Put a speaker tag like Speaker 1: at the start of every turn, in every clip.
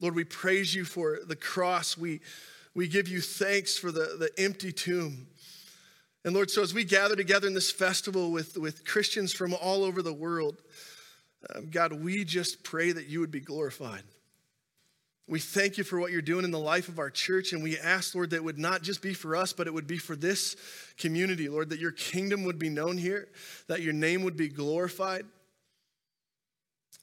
Speaker 1: Lord, we praise you for the cross. We, we give you thanks for the, the empty tomb. And Lord, so as we gather together in this festival with, with Christians from all over the world, um, God, we just pray that you would be glorified. We thank you for what you're doing in the life of our church, and we ask, Lord, that it would not just be for us, but it would be for this community, Lord, that your kingdom would be known here, that your name would be glorified.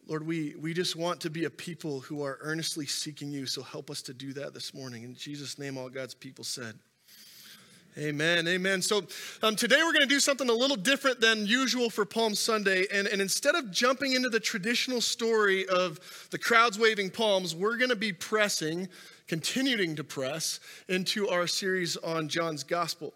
Speaker 1: Lord, we, we just want to be a people who are earnestly seeking you, so help us to do that this morning. In Jesus' name, all God's people said. Amen, amen. So um, today we're going to do something a little different than usual for Palm Sunday. And, and instead of jumping into the traditional story of the crowds waving palms, we're going to be pressing, continuing to press into our series on John's Gospel.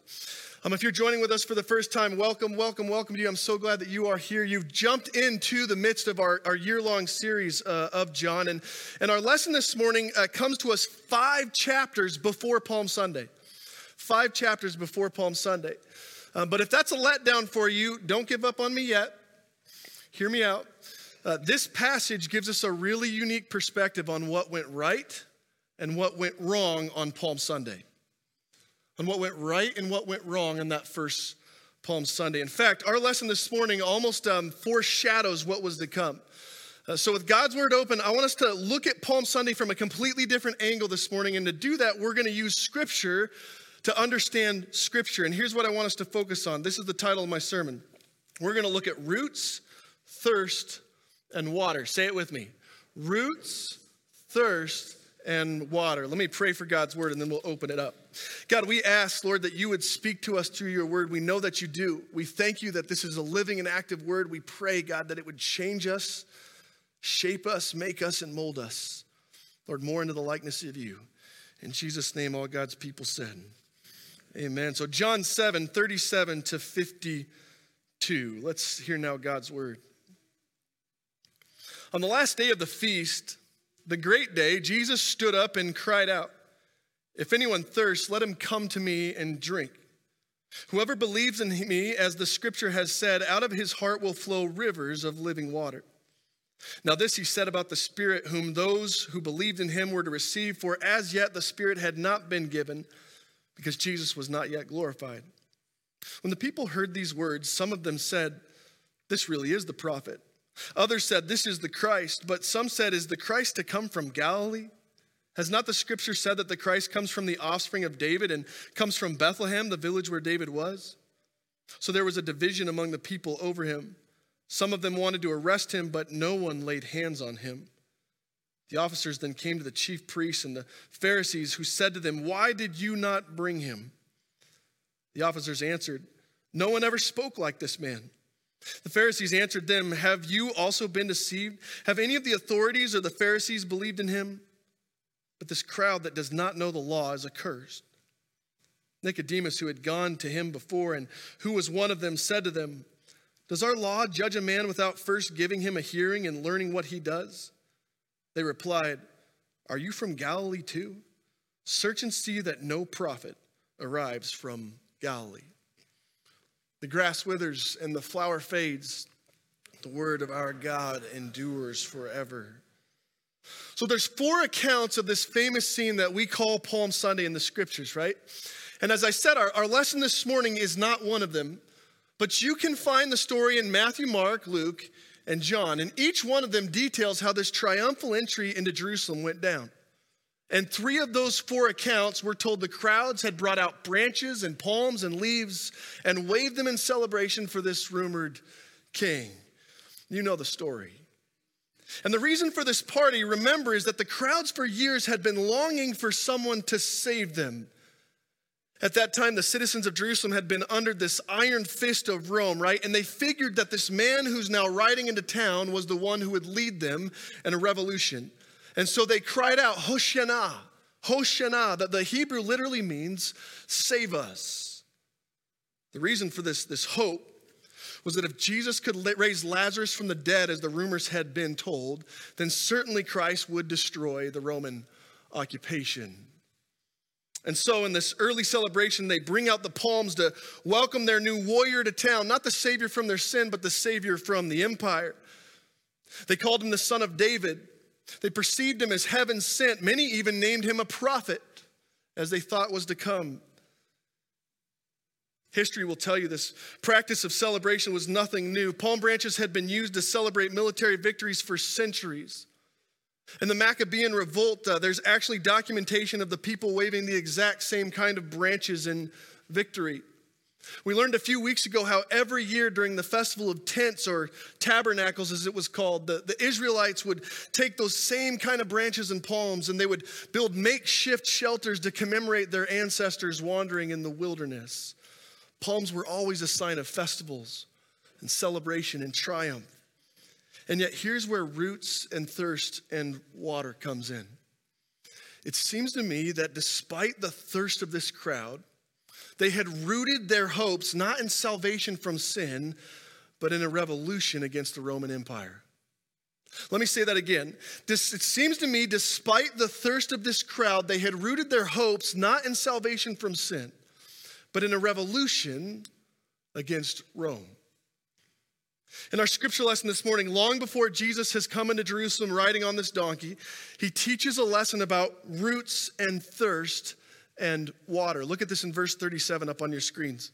Speaker 1: Um, if you're joining with us for the first time, welcome, welcome, welcome to you. I'm so glad that you are here. You've jumped into the midst of our, our year long series uh, of John. And, and our lesson this morning uh, comes to us five chapters before Palm Sunday five chapters before Palm Sunday. Um, but if that's a letdown for you, don't give up on me yet. Hear me out. Uh, this passage gives us a really unique perspective on what went right and what went wrong on Palm Sunday. On what went right and what went wrong on that first Palm Sunday. In fact, our lesson this morning almost um, foreshadows what was to come. Uh, so, with God's word open, I want us to look at Palm Sunday from a completely different angle this morning. And to do that, we're going to use scripture to understand Scripture. And here's what I want us to focus on. This is the title of my sermon. We're going to look at roots, thirst, and water. Say it with me roots, thirst, and water. Let me pray for God's word and then we'll open it up. God, we ask, Lord, that you would speak to us through your word. We know that you do. We thank you that this is a living and active word. We pray, God, that it would change us, shape us, make us, and mold us. Lord, more into the likeness of you. In Jesus' name, all God's people said. Amen. So, John 7 37 to 52. Let's hear now God's word. On the last day of the feast, the great day, Jesus stood up and cried out, If anyone thirsts, let him come to me and drink. Whoever believes in me, as the scripture has said, out of his heart will flow rivers of living water. Now, this he said about the Spirit, whom those who believed in him were to receive, for as yet the Spirit had not been given because Jesus was not yet glorified. When the people heard these words, some of them said, This really is the prophet. Others said, This is the Christ. But some said, Is the Christ to come from Galilee? Has not the scripture said that the Christ comes from the offspring of David and comes from Bethlehem, the village where David was? So there was a division among the people over him. Some of them wanted to arrest him, but no one laid hands on him. The officers then came to the chief priests and the Pharisees, who said to them, Why did you not bring him? The officers answered, No one ever spoke like this man. The Pharisees answered them, Have you also been deceived? Have any of the authorities or the Pharisees believed in him? But this crowd that does not know the law is accursed. Nicodemus, who had gone to him before and who was one of them, said to them, Does our law judge a man without first giving him a hearing and learning what he does? They replied, Are you from Galilee too? Search and see that no prophet arrives from Galilee. The grass withers and the flower fades. The word of our God endures forever. So there's four accounts of this famous scene that we call Palm Sunday in the scriptures, right? And as I said, our, our lesson this morning is not one of them, but you can find the story in Matthew, Mark, Luke, and John. And each one of them details how this triumphal entry into Jerusalem went down. And three of those four accounts were told the crowds had brought out branches and palms and leaves and waved them in celebration for this rumored king. You know the story. And the reason for this party, remember, is that the crowds for years had been longing for someone to save them at that time, the citizens of Jerusalem had been under this iron fist of Rome, right? And they figured that this man who's now riding into town was the one who would lead them in a revolution. And so they cried out, Hoshana, Hoshana, that the Hebrew literally means save us. The reason for this, this hope was that if Jesus could raise Lazarus from the dead, as the rumors had been told, then certainly Christ would destroy the Roman occupation. And so, in this early celebration, they bring out the palms to welcome their new warrior to town, not the Savior from their sin, but the Savior from the empire. They called him the Son of David. They perceived him as heaven sent. Many even named him a prophet, as they thought was to come. History will tell you this practice of celebration was nothing new. Palm branches had been used to celebrate military victories for centuries. In the Maccabean revolt, uh, there's actually documentation of the people waving the exact same kind of branches in victory. We learned a few weeks ago how every year during the festival of tents or tabernacles, as it was called, the, the Israelites would take those same kind of branches and palms and they would build makeshift shelters to commemorate their ancestors wandering in the wilderness. Palms were always a sign of festivals and celebration and triumph. And yet, here's where roots and thirst and water comes in. It seems to me that despite the thirst of this crowd, they had rooted their hopes not in salvation from sin, but in a revolution against the Roman Empire. Let me say that again. This, it seems to me, despite the thirst of this crowd, they had rooted their hopes not in salvation from sin, but in a revolution against Rome. In our scripture lesson this morning, long before Jesus has come into Jerusalem riding on this donkey, he teaches a lesson about roots and thirst and water. Look at this in verse 37 up on your screens.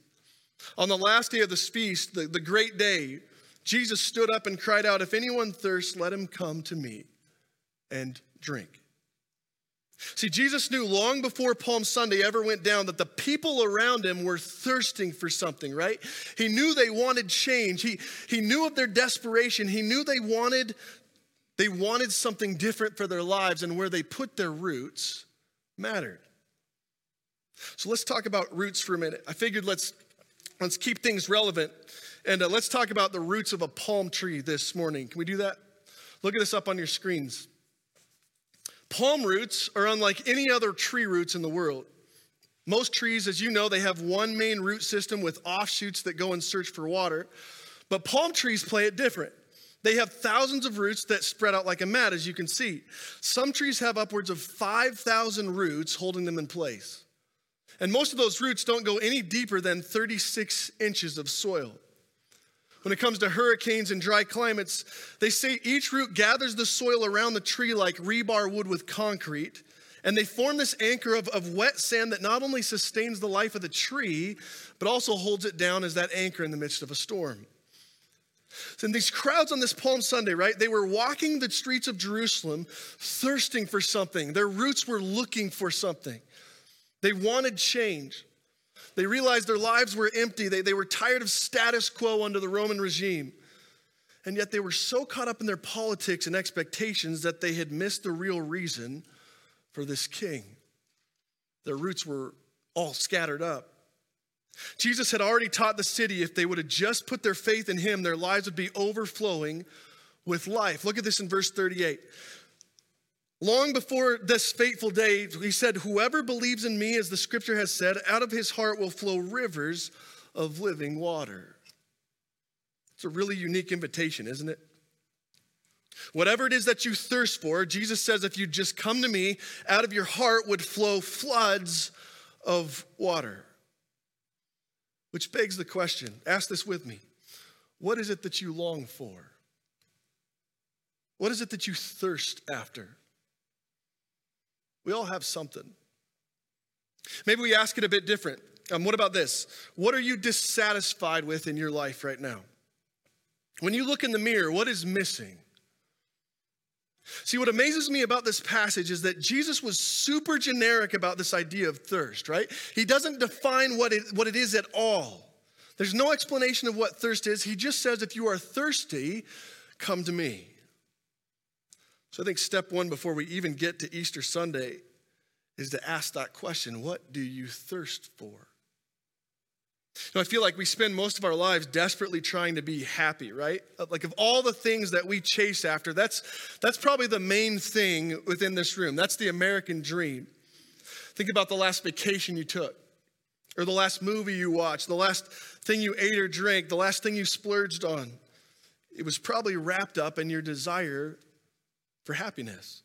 Speaker 1: On the last day of this feast, the, the great day, Jesus stood up and cried out, If anyone thirsts, let him come to me and drink. See, Jesus knew long before Palm Sunday ever went down that the people around him were thirsting for something, right? He knew they wanted change. He, he knew of their desperation. He knew they wanted, they wanted something different for their lives, and where they put their roots mattered. So let's talk about roots for a minute. I figured let's let's keep things relevant and uh, let's talk about the roots of a palm tree this morning. Can we do that? Look at this up on your screens. Palm roots are unlike any other tree roots in the world. Most trees, as you know, they have one main root system with offshoots that go and search for water. But palm trees play it different. They have thousands of roots that spread out like a mat, as you can see. Some trees have upwards of 5,000 roots holding them in place. And most of those roots don't go any deeper than 36 inches of soil. When it comes to hurricanes and dry climates, they say each root gathers the soil around the tree like rebar would with concrete, and they form this anchor of, of wet sand that not only sustains the life of the tree, but also holds it down as that anchor in the midst of a storm. And these crowds on this Palm Sunday, right? They were walking the streets of Jerusalem, thirsting for something. Their roots were looking for something. They wanted change. They realized their lives were empty. They, they were tired of status quo under the Roman regime. And yet they were so caught up in their politics and expectations that they had missed the real reason for this king. Their roots were all scattered up. Jesus had already taught the city if they would have just put their faith in him, their lives would be overflowing with life. Look at this in verse 38. Long before this fateful day, he said, Whoever believes in me, as the scripture has said, out of his heart will flow rivers of living water. It's a really unique invitation, isn't it? Whatever it is that you thirst for, Jesus says, if you just come to me, out of your heart would flow floods of water. Which begs the question ask this with me what is it that you long for? What is it that you thirst after? We all have something. Maybe we ask it a bit different. Um, what about this? What are you dissatisfied with in your life right now? When you look in the mirror, what is missing? See, what amazes me about this passage is that Jesus was super generic about this idea of thirst, right? He doesn't define what it, what it is at all. There's no explanation of what thirst is. He just says, if you are thirsty, come to me. So I think step one before we even get to Easter Sunday is to ask that question what do you thirst for? Know, I feel like we spend most of our lives desperately trying to be happy, right? Like of all the things that we chase after, that's that's probably the main thing within this room. That's the American dream. Think about the last vacation you took, or the last movie you watched, the last thing you ate or drank, the last thing you splurged on. It was probably wrapped up in your desire for happiness.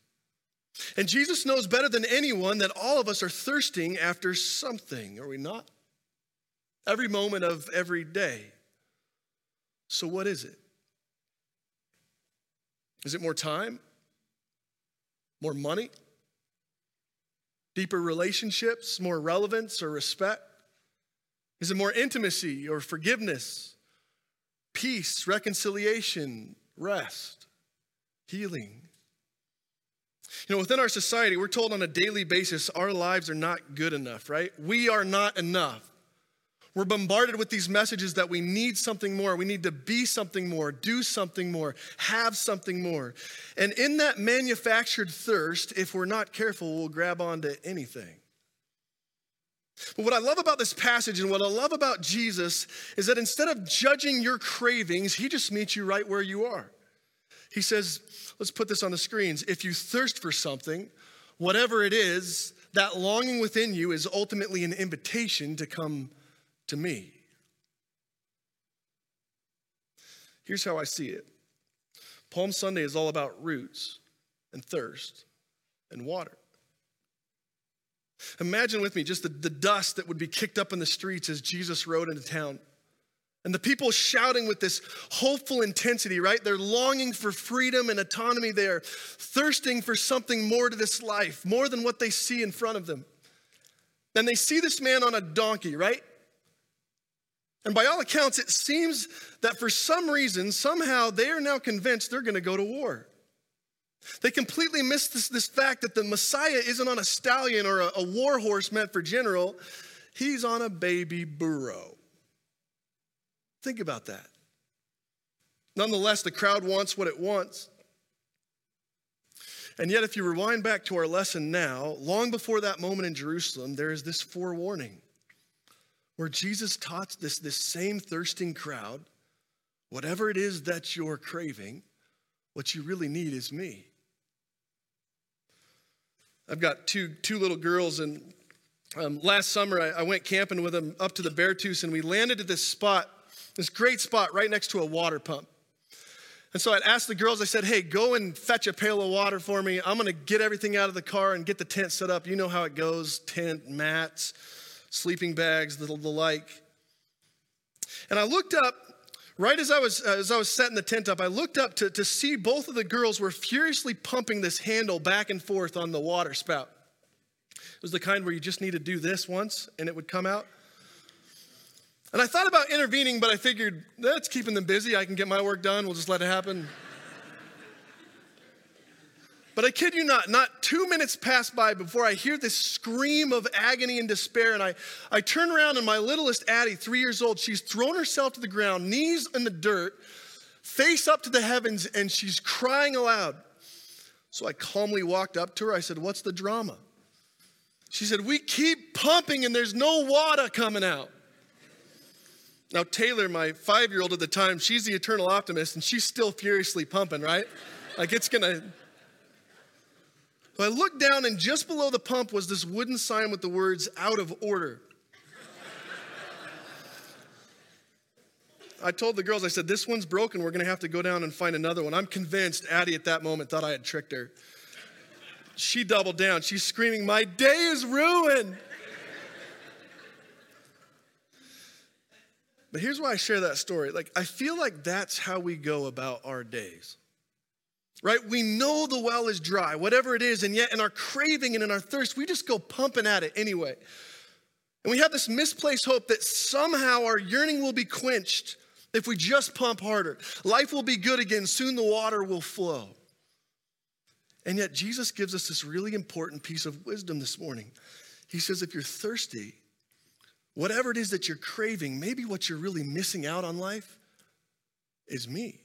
Speaker 1: And Jesus knows better than anyone that all of us are thirsting after something, are we not? Every moment of every day. So, what is it? Is it more time? More money? Deeper relationships? More relevance or respect? Is it more intimacy or forgiveness? Peace, reconciliation, rest, healing? You know, within our society, we're told on a daily basis our lives are not good enough, right? We are not enough. We're bombarded with these messages that we need something more. We need to be something more, do something more, have something more. And in that manufactured thirst, if we're not careful, we'll grab onto anything. But what I love about this passage and what I love about Jesus is that instead of judging your cravings, he just meets you right where you are. He says, let's put this on the screens. If you thirst for something, whatever it is, that longing within you is ultimately an invitation to come to me. Here's how I see it Palm Sunday is all about roots and thirst and water. Imagine with me just the, the dust that would be kicked up in the streets as Jesus rode into town. And the people shouting with this hopeful intensity, right? They're longing for freedom and autonomy. They're thirsting for something more to this life, more than what they see in front of them. And they see this man on a donkey, right? And by all accounts, it seems that for some reason, somehow, they are now convinced they're going to go to war. They completely miss this, this fact that the Messiah isn't on a stallion or a, a war horse meant for general, he's on a baby burro. Think about that. Nonetheless, the crowd wants what it wants. And yet, if you rewind back to our lesson now, long before that moment in Jerusalem, there is this forewarning where Jesus taught this, this same thirsting crowd whatever it is that you're craving, what you really need is me. I've got two, two little girls, and um, last summer I, I, went camping with them up to the Beartooth, and we landed at this spot, this great spot right next to a water pump. And so I'd asked the girls, I said, hey, go and fetch a pail of water for me. I'm gonna get everything out of the car and get the tent set up. You know how it goes tent, mats, sleeping bags, the, the like. And I looked up, right as I was as I was setting the tent up, I looked up to, to see both of the girls were furiously pumping this handle back and forth on the water spout. It was the kind where you just need to do this once and it would come out. And I thought about intervening, but I figured that's keeping them busy. I can get my work done. We'll just let it happen. But I kid you not, not two minutes pass by before I hear this scream of agony and despair. And I, I turn around, and my littlest Addie, three years old, she's thrown herself to the ground, knees in the dirt, face up to the heavens, and she's crying aloud. So I calmly walked up to her. I said, What's the drama? She said, We keep pumping, and there's no water coming out. Now, Taylor, my five year old at the time, she's the eternal optimist, and she's still furiously pumping, right? Like it's gonna so I looked down, and just below the pump was this wooden sign with the words out of order. I told the girls, I said, this one's broken. We're going to have to go down and find another one. I'm convinced Addie at that moment thought I had tricked her. She doubled down. She's screaming, My day is ruined. But here's why I share that story. Like, I feel like that's how we go about our days right? We know the well is dry, whatever it is, and yet in our craving and in our thirst, we just go pumping at it anyway. And we have this misplaced hope that somehow our yearning will be quenched if we just pump harder. Life will be good again, soon the water will flow. And yet, Jesus gives us this really important piece of wisdom this morning. He says, if you're thirsty, whatever it is that you're craving, maybe what you're really missing out on life is me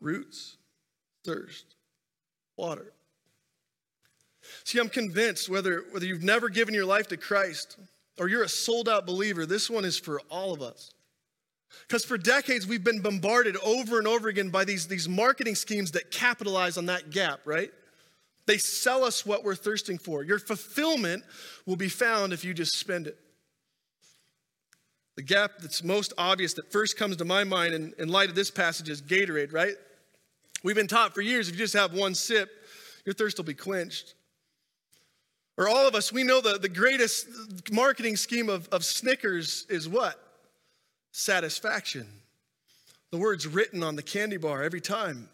Speaker 1: roots, thirst, water. See, I'm convinced whether, whether you've never given your life to Christ or you're a sold out believer, this one is for all of us. Because for decades, we've been bombarded over and over again by these, these marketing schemes that capitalize on that gap, right? They sell us what we're thirsting for. Your fulfillment will be found if you just spend it. The gap that's most obvious that first comes to my mind in, in light of this passage is Gatorade, right? We've been taught for years if you just have one sip, your thirst will be quenched. Or all of us, we know the, the greatest marketing scheme of, of Snickers is what? Satisfaction. The word's written on the candy bar every time.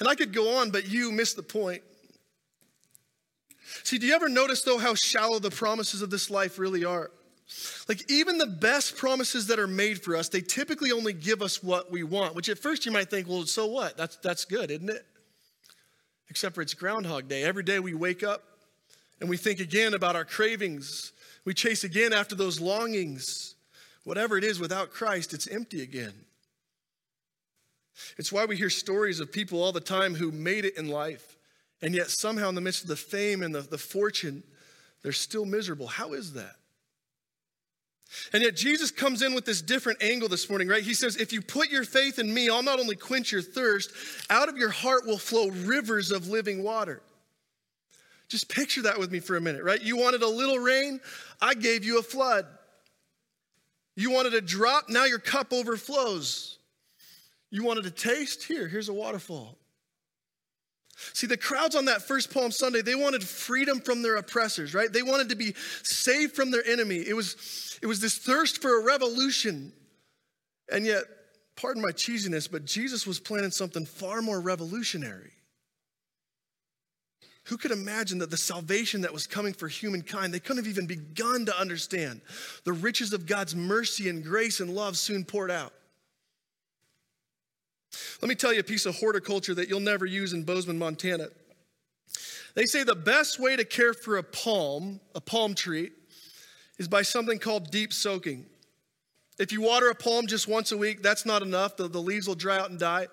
Speaker 1: And I could go on, but you missed the point. See, do you ever notice, though, how shallow the promises of this life really are? Like, even the best promises that are made for us, they typically only give us what we want, which at first you might think, well, so what? That's, that's good, isn't it? Except for it's Groundhog Day. Every day we wake up and we think again about our cravings. We chase again after those longings. Whatever it is, without Christ, it's empty again. It's why we hear stories of people all the time who made it in life, and yet somehow in the midst of the fame and the, the fortune, they're still miserable. How is that? And yet Jesus comes in with this different angle this morning, right? He says, If you put your faith in me, I'll not only quench your thirst, out of your heart will flow rivers of living water. Just picture that with me for a minute, right? You wanted a little rain, I gave you a flood. You wanted a drop, now your cup overflows. You wanted a taste, here, here's a waterfall. See, the crowds on that first Palm Sunday, they wanted freedom from their oppressors, right? They wanted to be saved from their enemy. It was, it was this thirst for a revolution. And yet, pardon my cheesiness, but Jesus was planning something far more revolutionary. Who could imagine that the salvation that was coming for humankind, they couldn't have even begun to understand the riches of God's mercy and grace and love soon poured out. Let me tell you a piece of horticulture that you'll never use in Bozeman, Montana. They say the best way to care for a palm, a palm tree, is by something called deep soaking. If you water a palm just once a week, that's not enough. The, the leaves will dry out and die.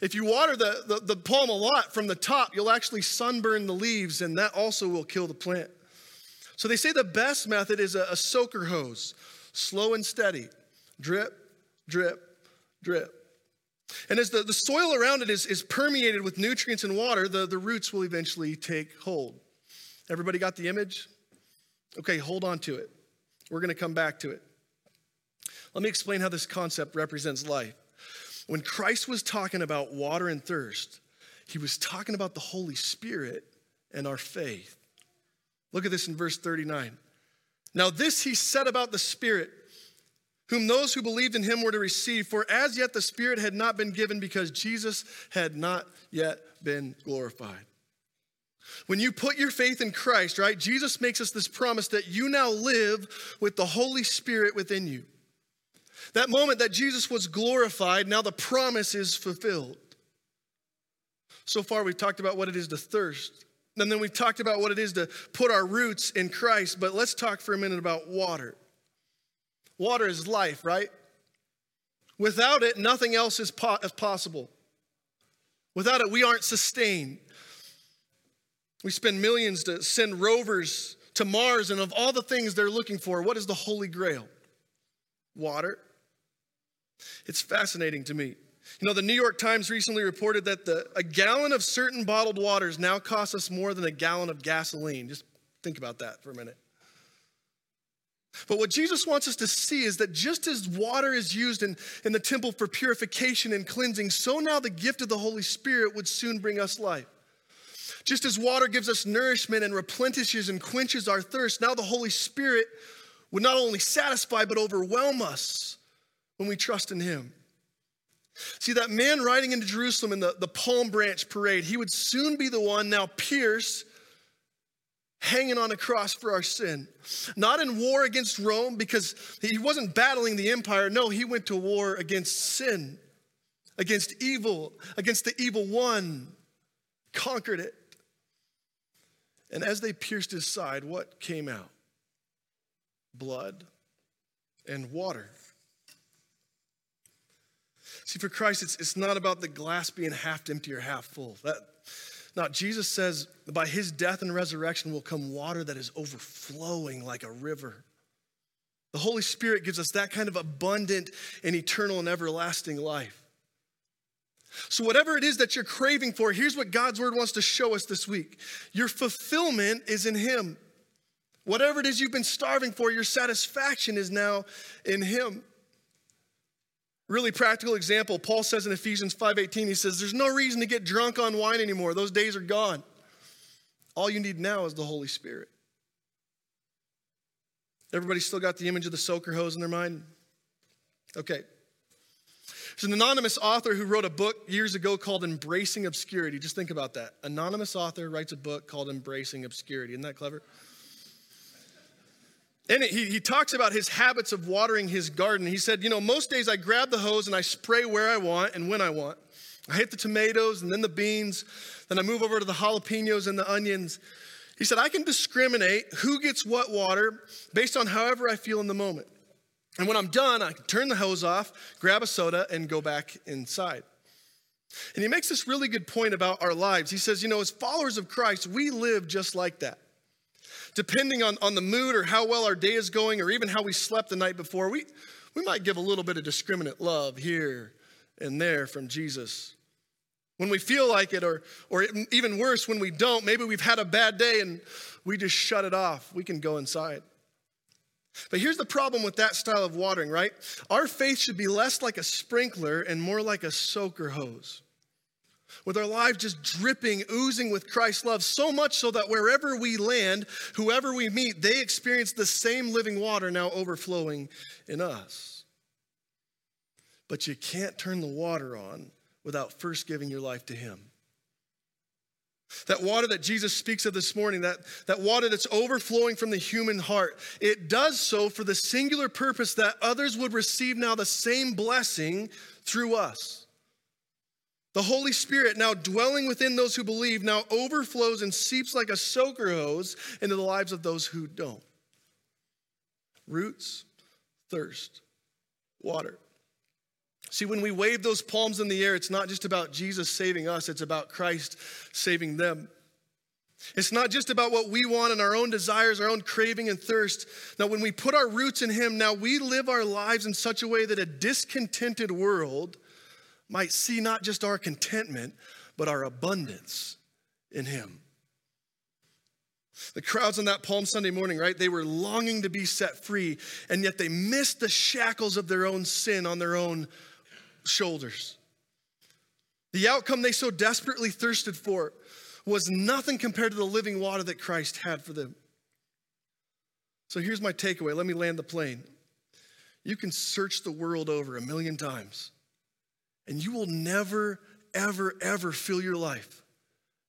Speaker 1: If you water the, the, the palm a lot from the top, you'll actually sunburn the leaves, and that also will kill the plant. So they say the best method is a, a soaker hose, slow and steady, drip, drip, drip. And as the, the soil around it is, is permeated with nutrients and water, the, the roots will eventually take hold. Everybody got the image? Okay, hold on to it. We're going to come back to it. Let me explain how this concept represents life. When Christ was talking about water and thirst, he was talking about the Holy Spirit and our faith. Look at this in verse 39. Now, this he said about the Spirit whom those who believed in him were to receive. For as yet the Spirit had not been given because Jesus had not yet been glorified. When you put your faith in Christ, right, Jesus makes us this promise that you now live with the Holy Spirit within you. That moment that Jesus was glorified, now the promise is fulfilled. So far, we've talked about what it is to thirst. And then we've talked about what it is to put our roots in Christ. But let's talk for a minute about water. Water is life, right? Without it, nothing else is, po- possible. Without it, we aren't sustained. We spend millions to send rovers to Mars, and of all the things they're looking for, what is the Holy Grail? Water. It's fascinating to me. You know, the New York Times recently reported that the, a gallon of certain bottled waters now costs us more than a gallon of gasoline. Just think about that for a minute. But what Jesus wants us to see is that just as water is used in, in the temple for purification and cleansing, so now the gift of the Holy Spirit would soon bring us life. Just as water gives us nourishment and replenishes and quenches our thirst, now the Holy Spirit would not only satisfy but overwhelm us when we trust in Him. See, that man riding into Jerusalem in the, the palm branch parade, he would soon be the one now pierced hanging on a cross for our sin. Not in war against Rome because he wasn't battling the empire. No, he went to war against sin, against evil, against the evil one, conquered it. And as they pierced his side, what came out? Blood and water. See, for Christ, it's, it's not about the glass being half empty or half full. That, now, Jesus says, by his death and resurrection will come water that is overflowing like a river. The Holy Spirit gives us that kind of abundant and eternal and everlasting life. So, whatever it is that you're craving for, here's what God's word wants to show us this week your fulfillment is in Him. Whatever it is you've been starving for, your satisfaction is now in Him. Really practical example, Paul says in Ephesians 5:18, he says, There's no reason to get drunk on wine anymore. Those days are gone. All you need now is the Holy Spirit. Everybody still got the image of the soaker hose in their mind? Okay. There's an anonymous author who wrote a book years ago called Embracing Obscurity. Just think about that. Anonymous author writes a book called Embracing Obscurity. Isn't that clever? And he, he talks about his habits of watering his garden. He said, You know, most days I grab the hose and I spray where I want and when I want. I hit the tomatoes and then the beans. Then I move over to the jalapenos and the onions. He said, I can discriminate who gets what water based on however I feel in the moment. And when I'm done, I can turn the hose off, grab a soda, and go back inside. And he makes this really good point about our lives. He says, You know, as followers of Christ, we live just like that. Depending on, on the mood or how well our day is going, or even how we slept the night before, we, we might give a little bit of discriminate love here and there from Jesus. When we feel like it, or, or even worse, when we don't, maybe we've had a bad day and we just shut it off. We can go inside. But here's the problem with that style of watering, right? Our faith should be less like a sprinkler and more like a soaker hose. With our lives just dripping, oozing with Christ's love, so much so that wherever we land, whoever we meet, they experience the same living water now overflowing in us. But you can't turn the water on without first giving your life to Him. That water that Jesus speaks of this morning, that, that water that's overflowing from the human heart, it does so for the singular purpose that others would receive now the same blessing through us. The Holy Spirit, now dwelling within those who believe, now overflows and seeps like a soaker hose into the lives of those who don't. Roots, thirst, water. See, when we wave those palms in the air, it's not just about Jesus saving us, it's about Christ saving them. It's not just about what we want and our own desires, our own craving and thirst. Now, when we put our roots in Him, now we live our lives in such a way that a discontented world might see not just our contentment, but our abundance in Him. The crowds on that Palm Sunday morning, right? They were longing to be set free, and yet they missed the shackles of their own sin on their own shoulders. The outcome they so desperately thirsted for was nothing compared to the living water that Christ had for them. So here's my takeaway. Let me land the plane. You can search the world over a million times, and you will never, ever, ever fill your life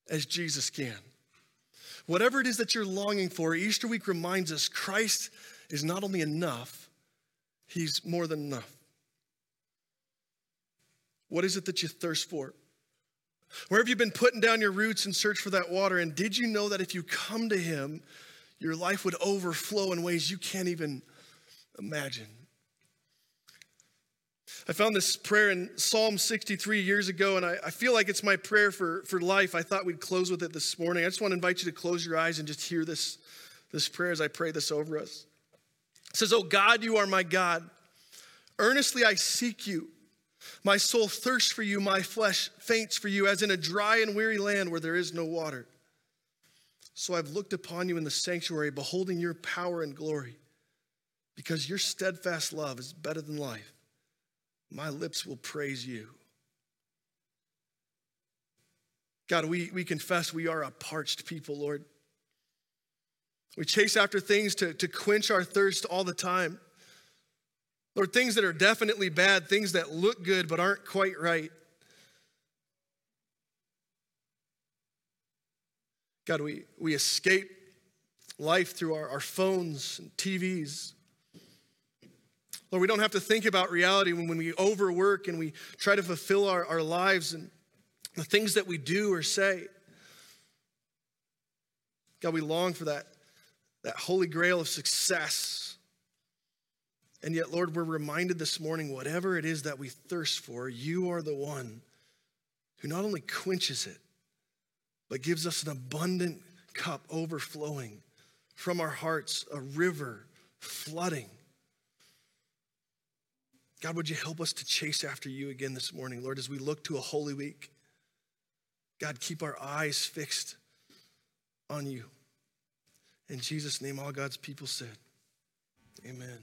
Speaker 1: as Jesus can. Whatever it is that you're longing for, Easter week reminds us Christ is not only enough, He's more than enough. What is it that you thirst for? Where have you been putting down your roots in search for that water? And did you know that if you come to Him, your life would overflow in ways you can't even imagine? I found this prayer in Psalm 63 years ago, and I, I, feel like it's my prayer for, for life. I thought we'd close with it this morning. I just want to invite you to close your eyes and just hear this, this prayer as I pray this over us. It says, Oh God, you are my God. Earnestly I seek you. My soul thirsts for you, my flesh faints for you, as in a dry and weary land where there is no water. So I've looked upon you in the sanctuary, beholding your power and glory. Because your steadfast love is better than life, my lips will praise you. God, we, we confess we are a parched people, Lord. We chase after things to, to quench our thirst all the time. Lord, things that are definitely bad, things that look good but aren't quite right. God, we, we escape life through our, our phones and TVs. Lord, we don't have to think about reality when, when we overwork and we try to fulfill our, our lives and the things that we do or say. God, we long for that, that holy grail of success and yet, Lord, we're reminded this morning whatever it is that we thirst for, you are the one who not only quenches it, but gives us an abundant cup overflowing from our hearts, a river flooding. God, would you help us to chase after you again this morning, Lord, as we look to a holy week? God, keep our eyes fixed on you. In Jesus' name, all God's people said, Amen.